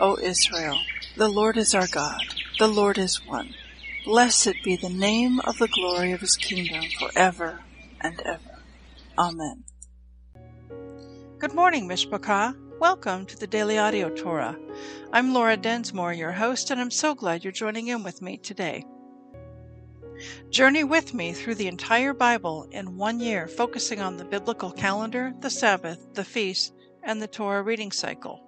O Israel, the Lord is our God, the Lord is one. Blessed be the name of the glory of his kingdom forever and ever. Amen. Good morning, Mishpachah. Welcome to the Daily Audio Torah. I'm Laura Densmore, your host, and I'm so glad you're joining in with me today. Journey with me through the entire Bible in one year, focusing on the biblical calendar, the Sabbath, the feast, and the Torah reading cycle.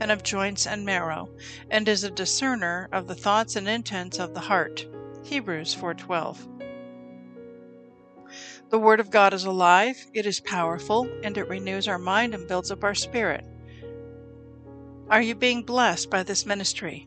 and of joints and marrow, and is a discerner of the thoughts and intents of the heart. Hebrews 4:12. The word of God is alive, it is powerful, and it renews our mind and builds up our spirit. Are you being blessed by this ministry?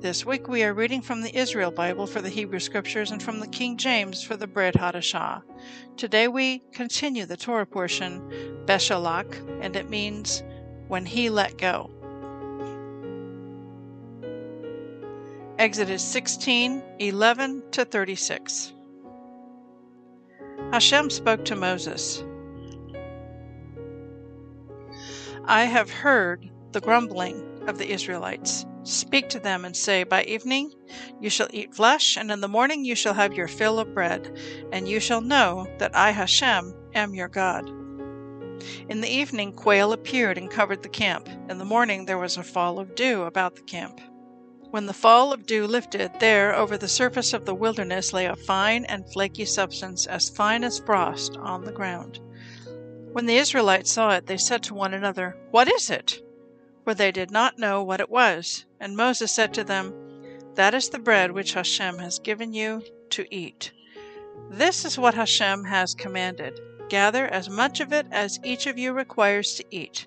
This week we are reading from the Israel Bible for the Hebrew Scriptures and from the King James for the Brit Hadashah. Today we continue the Torah portion, Beshalach, and it means when he let go. Exodus 16, 11 to 36. Hashem spoke to Moses. I have heard the grumbling of the Israelites. Speak to them and say, By evening you shall eat flesh, and in the morning you shall have your fill of bread, and you shall know that I, Hashem, am your God. In the evening quail appeared and covered the camp. In the morning there was a fall of dew about the camp. When the fall of dew lifted, there over the surface of the wilderness lay a fine and flaky substance as fine as frost on the ground. When the Israelites saw it, they said to one another, What is it? For they did not know what it was. And Moses said to them, That is the bread which Hashem has given you to eat. This is what Hashem has commanded. Gather as much of it as each of you requires to eat,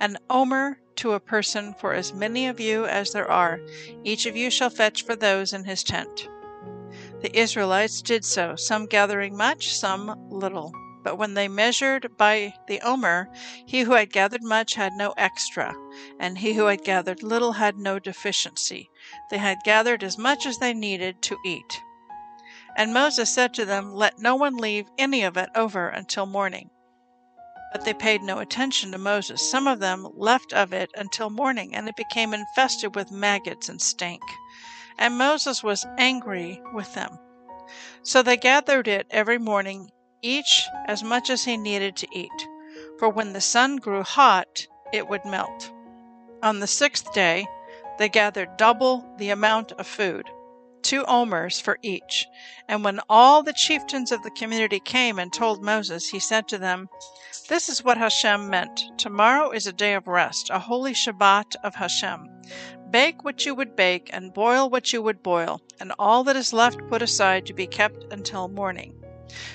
an omer to a person for as many of you as there are. Each of you shall fetch for those in his tent. The Israelites did so, some gathering much, some little. But when they measured by the omer, he who had gathered much had no extra, and he who had gathered little had no deficiency. They had gathered as much as they needed to eat. And Moses said to them, Let no one leave any of it over until morning. But they paid no attention to Moses. Some of them left of it until morning, and it became infested with maggots and stank. And Moses was angry with them. So they gathered it every morning, each as much as he needed to eat. For when the sun grew hot, it would melt. On the sixth day, they gathered double the amount of food, two omers for each. And when all the chieftains of the community came and told Moses, he said to them, This is what Hashem meant. Tomorrow is a day of rest, a holy Shabbat of Hashem. Bake what you would bake, and boil what you would boil, and all that is left put aside to be kept until morning.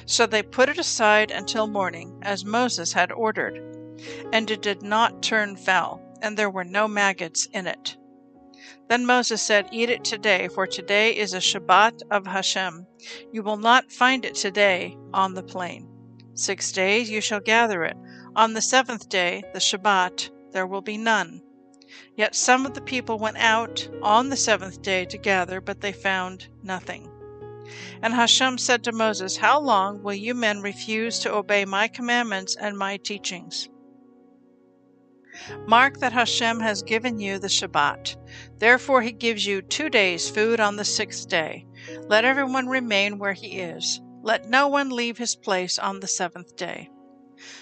So they put it aside until morning, as Moses had ordered. And it did not turn foul, and there were no maggots in it. Then Moses said, Eat it today, for today is a Shabbat of Hashem. You will not find it today on the plain. Six days you shall gather it. On the seventh day, the Shabbat, there will be none. Yet some of the people went out on the seventh day to gather, but they found nothing. And Hashem said to Moses, How long will you men refuse to obey my commandments and my teachings? Mark that Hashem has given you the Shabbat. Therefore, he gives you two days' food on the sixth day. Let everyone remain where he is. Let no one leave his place on the seventh day.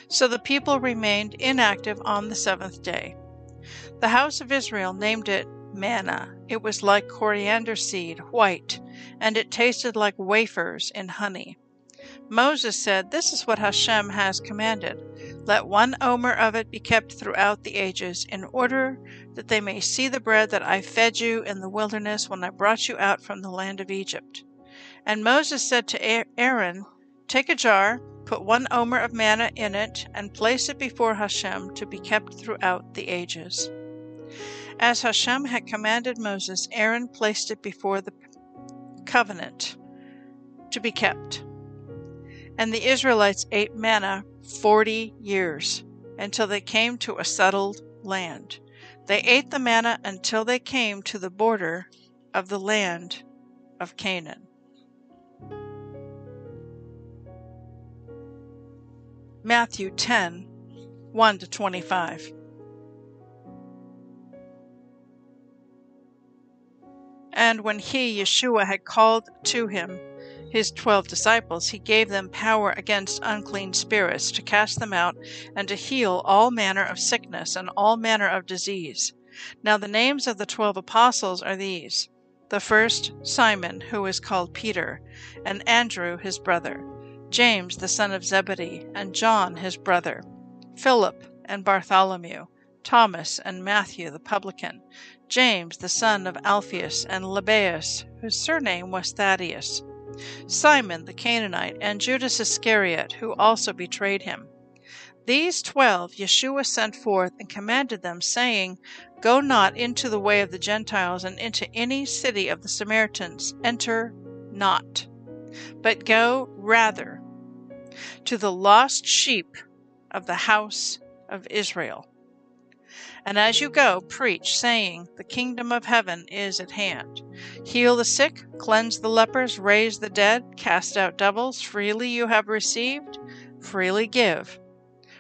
So the people remained inactive on the seventh day. The house of Israel named it manna. It was like coriander seed, white, and it tasted like wafers in honey. Moses said, This is what Hashem has commanded. Let one omer of it be kept throughout the ages, in order that they may see the bread that I fed you in the wilderness when I brought you out from the land of Egypt. And Moses said to Aaron, Take a jar, put one omer of manna in it, and place it before Hashem to be kept throughout the ages. As Hashem had commanded Moses, Aaron placed it before the covenant to be kept. And the Israelites ate manna forty years, until they came to a settled land. They ate the manna until they came to the border of the land of Canaan. Matthew 10 1 to 25. And when he, Yeshua, had called to him his twelve disciples, he gave them power against unclean spirits to cast them out and to heal all manner of sickness and all manner of disease. Now the names of the twelve apostles are these the first, Simon, who is called Peter, and Andrew his brother, James the son of Zebedee, and John his brother, Philip and Bartholomew, Thomas and Matthew the publican, James the son of Alphaeus, and Lebbaeus, whose surname was Thaddeus Simon the Canaanite, and Judas Iscariot, who also betrayed him. These twelve Yeshua sent forth and commanded them, saying, Go not into the way of the Gentiles, and into any city of the Samaritans enter not, but go rather to the lost sheep of the house of Israel. And as you go, preach, saying, The kingdom of heaven is at hand. Heal the sick, cleanse the lepers, raise the dead, cast out devils. Freely you have received, freely give.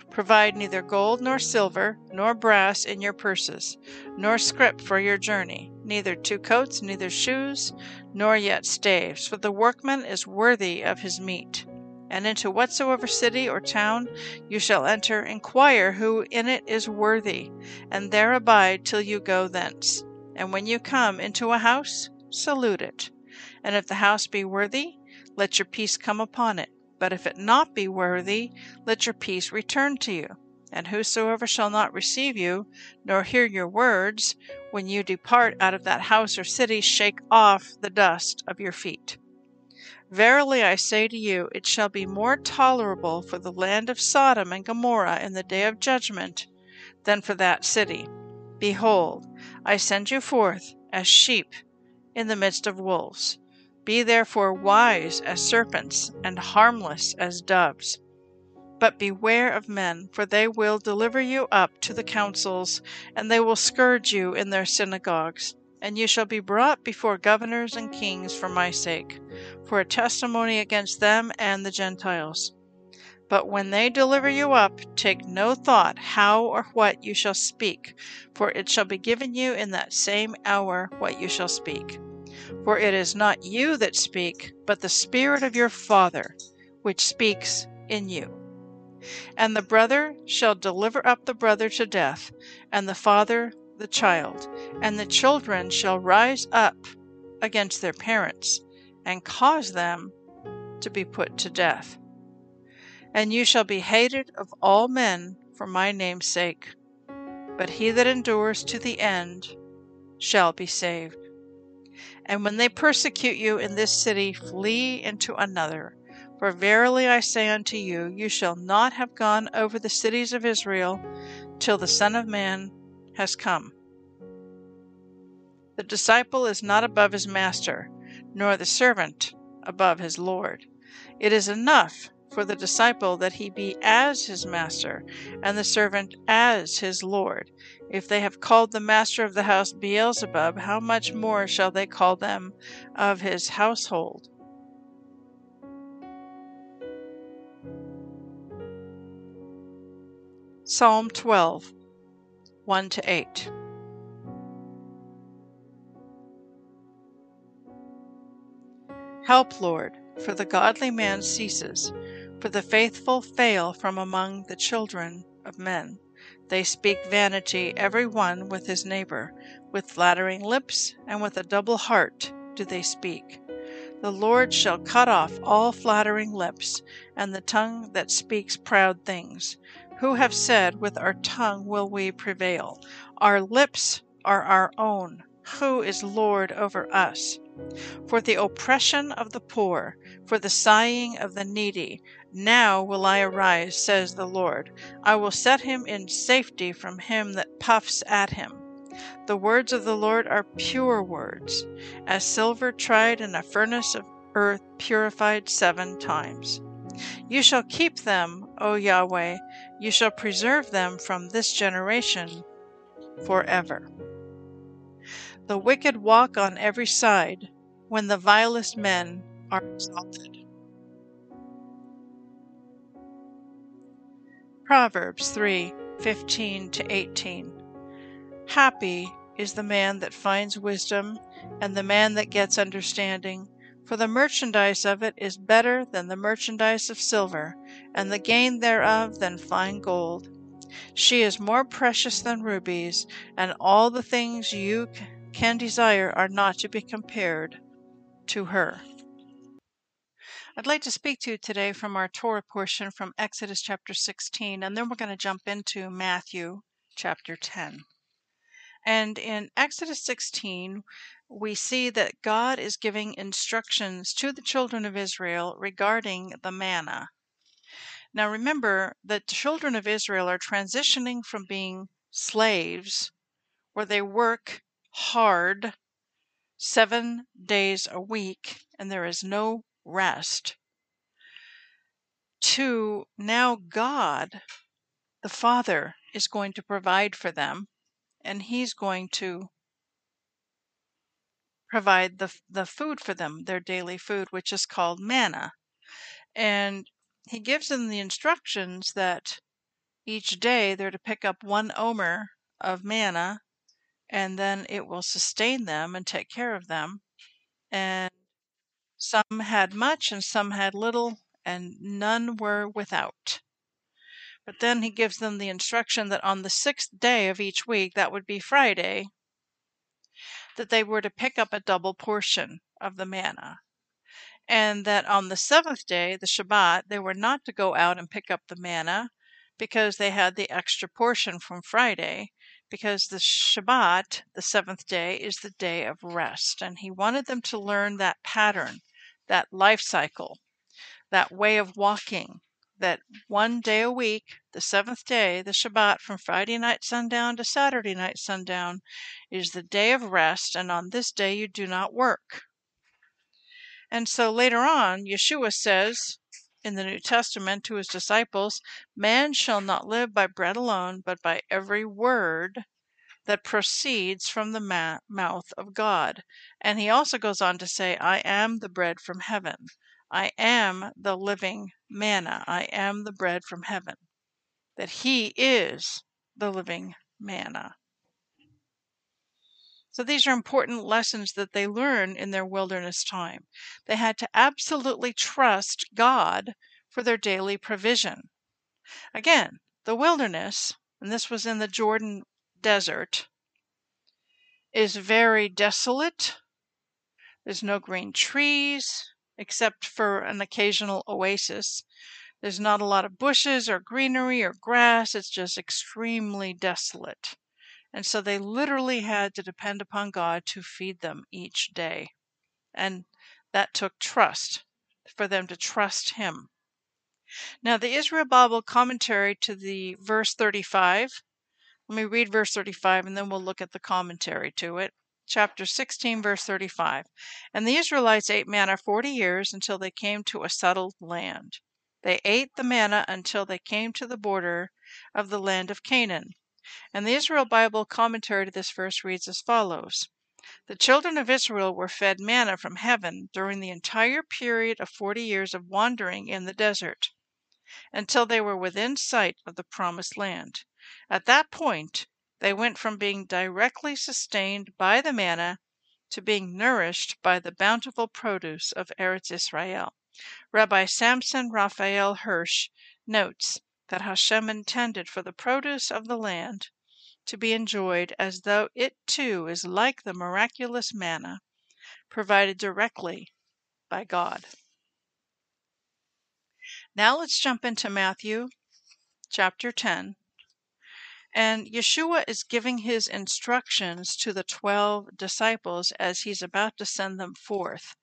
Provide neither gold nor silver, nor brass in your purses, nor scrip for your journey, neither two coats, neither shoes, nor yet staves, for the workman is worthy of his meat and into whatsoever city or town you shall enter, inquire who in it is worthy, and there abide till you go thence. And when you come into a house, salute it. And if the house be worthy, let your peace come upon it. But if it not be worthy, let your peace return to you. And whosoever shall not receive you, nor hear your words, when you depart out of that house or city, shake off the dust of your feet. Verily I say to you, it shall be more tolerable for the land of Sodom and Gomorrah in the day of judgment than for that city. Behold, I send you forth as sheep in the midst of wolves. Be therefore wise as serpents and harmless as doves. But beware of men, for they will deliver you up to the councils, and they will scourge you in their synagogues and you shall be brought before governors and kings for my sake, for a testimony against them and the Gentiles. But when they deliver you up, take no thought how or what you shall speak, for it shall be given you in that same hour what you shall speak. For it is not you that speak, but the Spirit of your Father, which speaks in you. And the brother shall deliver up the brother to death, and the father the child, and the children shall rise up against their parents, and cause them to be put to death. And you shall be hated of all men for my name's sake, but he that endures to the end shall be saved. And when they persecute you in this city, flee into another. For verily I say unto you, you shall not have gone over the cities of Israel till the Son of Man has come. The disciple is not above his master, nor the servant above his Lord. It is enough for the disciple that he be as his master, and the servant as his Lord. If they have called the master of the house Beelzebub, how much more shall they call them of his household? Psalm 12 1 to 8. Help, Lord, for the godly man ceases, for the faithful fail from among the children of men. They speak vanity, every one with his neighbor. With flattering lips and with a double heart do they speak. The Lord shall cut off all flattering lips, and the tongue that speaks proud things who have said, With our tongue will we prevail. Our lips are our own. Who is Lord over us? For the oppression of the poor, for the sighing of the needy, now will I arise, says the Lord. I will set him in safety from him that puffs at him. The words of the Lord are pure words, as silver tried in a furnace of earth purified seven times. You shall keep them, O Yahweh, you shall preserve them from this generation forever. The wicked walk on every side when the vilest men are exalted. Proverbs 3 15 to 18. Happy is the man that finds wisdom, and the man that gets understanding for the merchandise of it is better than the merchandise of silver, and the gain thereof than fine gold. She is more precious than rubies, and all the things you can desire are not to be compared to her. I'd like to speak to you today from our Torah portion from Exodus chapter 16, and then we're going to jump into Matthew chapter 10. And in Exodus 16, we see that God is giving instructions to the children of Israel regarding the manna. Now remember that the children of Israel are transitioning from being slaves, where they work hard seven days a week and there is no rest, to now God, the Father, is going to provide for them and He's going to provide the, the food for them, their daily food, which is called manna. And he gives them the instructions that each day they're to pick up one omer of manna, and then it will sustain them and take care of them. And some had much and some had little, and none were without. But then he gives them the instruction that on the sixth day of each week, that would be Friday, that they were to pick up a double portion of the manna, and that on the seventh day, the Shabbat, they were not to go out and pick up the manna because they had the extra portion from Friday, because the Shabbat, the seventh day, is the day of rest. And he wanted them to learn that pattern, that life cycle, that way of walking, that one day a week, the seventh day, the Shabbat, from Friday night sundown to Saturday night sundown, is the day of rest, and on this day you do not work. And so later on, Yeshua says in the New Testament to his disciples, Man shall not live by bread alone, but by every word that proceeds from the ma- mouth of God. And he also goes on to say, I am the bread from heaven. I am the living manna. I am the bread from heaven. That He is the living manna. So these are important lessons that they learn in their wilderness time. They had to absolutely trust God for their daily provision. Again, the wilderness, and this was in the Jordan desert, is very desolate. There's no green trees, except for an occasional oasis. There's not a lot of bushes or greenery or grass. It's just extremely desolate. And so they literally had to depend upon God to feed them each day. And that took trust for them to trust Him. Now, the Israel Bible commentary to the verse 35, let me read verse 35 and then we'll look at the commentary to it chapter 16, verse 35. And the Israelites ate manna forty years until they came to a settled land. They ate the manna until they came to the border of the land of Canaan. And the Israel Bible commentary to this verse reads as follows The children of Israel were fed manna from heaven during the entire period of forty years of wandering in the desert, until they were within sight of the promised land. At that point, they went from being directly sustained by the manna to being nourished by the bountiful produce of Eretz Israel. Rabbi Samson Raphael Hirsch notes that Hashem intended for the produce of the land to be enjoyed as though it too is like the miraculous manna provided directly by God. Now let's jump into Matthew chapter 10. And Yeshua is giving his instructions to the 12 disciples as he's about to send them forth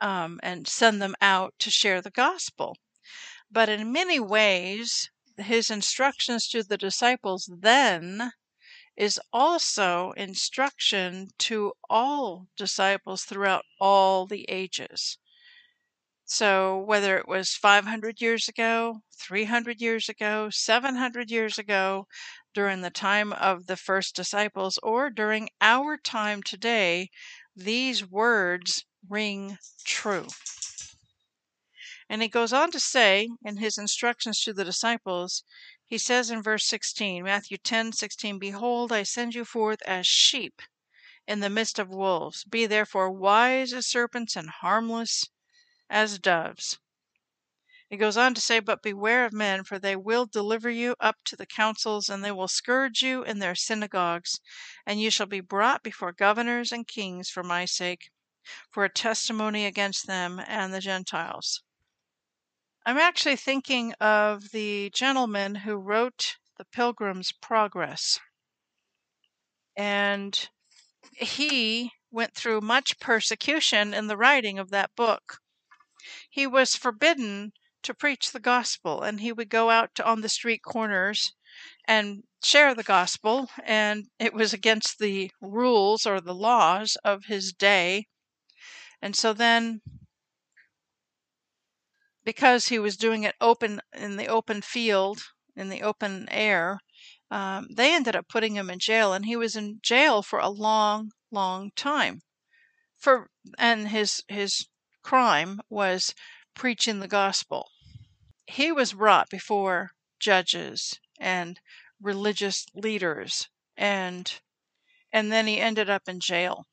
um, and send them out to share the gospel. But in many ways, his instructions to the disciples then is also instruction to all disciples throughout all the ages. So, whether it was 500 years ago, 300 years ago, 700 years ago, during the time of the first disciples, or during our time today, these words ring true. And he goes on to say in his instructions to the disciples, he says in verse 16, Matthew 10 16, Behold, I send you forth as sheep in the midst of wolves. Be therefore wise as serpents and harmless as doves. It goes on to say, But beware of men, for they will deliver you up to the councils, and they will scourge you in their synagogues, and you shall be brought before governors and kings for my sake, for a testimony against them and the Gentiles. I'm actually thinking of the gentleman who wrote The Pilgrim's Progress. And he went through much persecution in the writing of that book. He was forbidden to preach the gospel, and he would go out on the street corners and share the gospel, and it was against the rules or the laws of his day. And so then because he was doing it open in the open field, in the open air, um, they ended up putting him in jail, and he was in jail for a long, long time. For and his his crime was preaching the gospel. He was brought before judges and religious leaders, and and then he ended up in jail.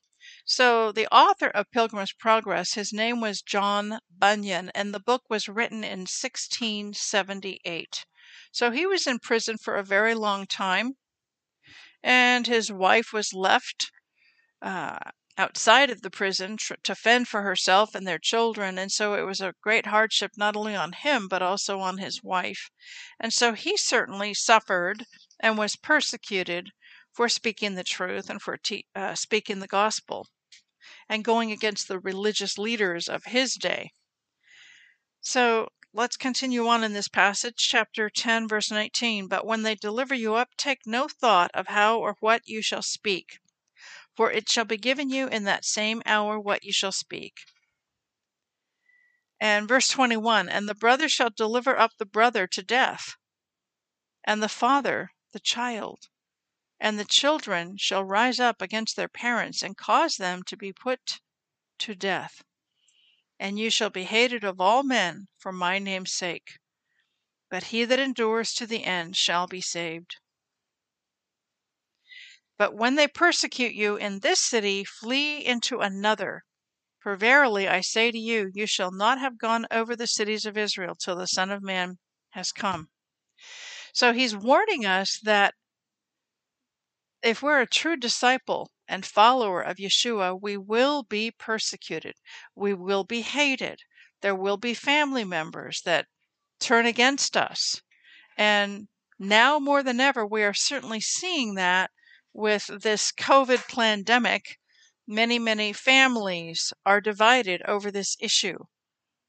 So, the author of Pilgrim's Progress, his name was John Bunyan, and the book was written in 1678. So, he was in prison for a very long time, and his wife was left uh, outside of the prison tr- to fend for herself and their children. And so, it was a great hardship not only on him, but also on his wife. And so, he certainly suffered and was persecuted for speaking the truth and for te- uh, speaking the gospel and going against the religious leaders of his day. So let's continue on in this passage, chapter 10, verse 19. But when they deliver you up, take no thought of how or what you shall speak, for it shall be given you in that same hour what you shall speak. And verse 21 And the brother shall deliver up the brother to death, and the father the child and the children shall rise up against their parents and cause them to be put to death. And you shall be hated of all men for my name's sake. But he that endures to the end shall be saved. But when they persecute you in this city, flee into another. For verily I say to you, you shall not have gone over the cities of Israel till the Son of Man has come. So he's warning us that if we're a true disciple and follower of Yeshua, we will be persecuted. We will be hated. There will be family members that turn against us. And now more than ever, we are certainly seeing that with this COVID pandemic. Many, many families are divided over this issue.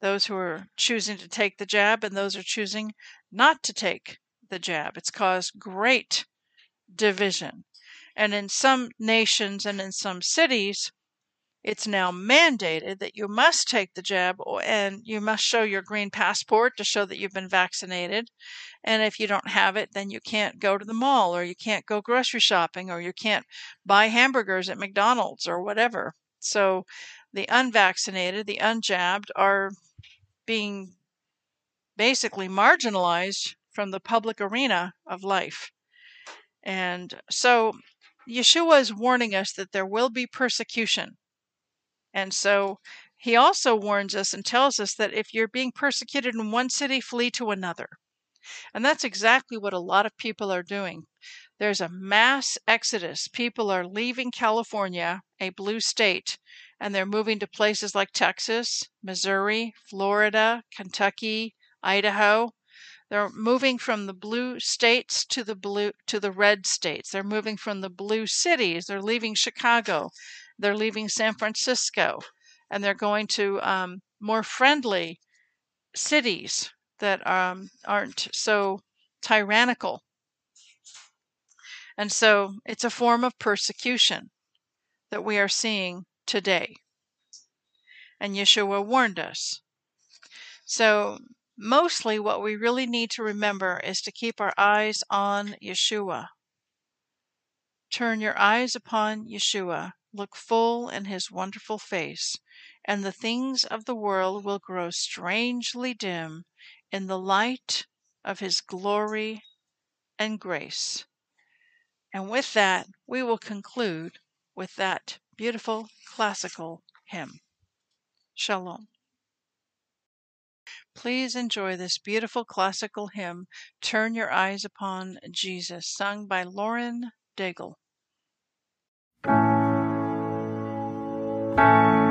Those who are choosing to take the jab and those who are choosing not to take the jab. It's caused great division. And in some nations and in some cities, it's now mandated that you must take the jab and you must show your green passport to show that you've been vaccinated. And if you don't have it, then you can't go to the mall or you can't go grocery shopping or you can't buy hamburgers at McDonald's or whatever. So the unvaccinated, the unjabbed are being basically marginalized from the public arena of life. And so Yeshua is warning us that there will be persecution and so he also warns us and tells us that if you're being persecuted in one city, flee to another. And that's exactly what a lot of people are doing. There's a mass exodus. People are leaving California, a blue state, and they're moving to places like Texas, Missouri, Florida, Kentucky, Idaho. They're moving from the blue states to the blue to the red states. They're moving from the blue cities. They're leaving Chicago. They're leaving San Francisco and they're going to um, more friendly cities that um, aren't so tyrannical. And so it's a form of persecution that we are seeing today. And Yeshua warned us. So, mostly what we really need to remember is to keep our eyes on Yeshua. Turn your eyes upon Yeshua look full in his wonderful face, and the things of the world will grow strangely dim in the light of his glory and grace. And with that, we will conclude with that beautiful classical hymn. Shalom. Please enjoy this beautiful classical hymn, Turn Your Eyes Upon Jesus, sung by Lauren Daigle. No more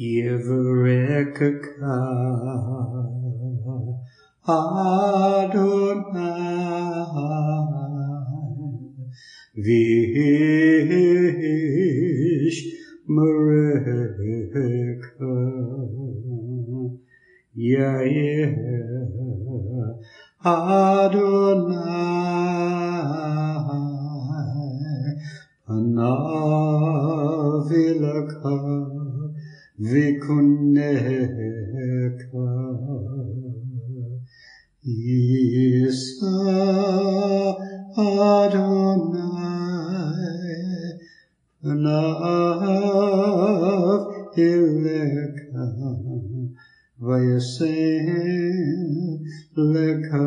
Yivrekaka Adonai Vish Mareka Yair Adonai Anavilaka Vikuneka Isa Adonai Panav Ileka Vayasem Leka Leka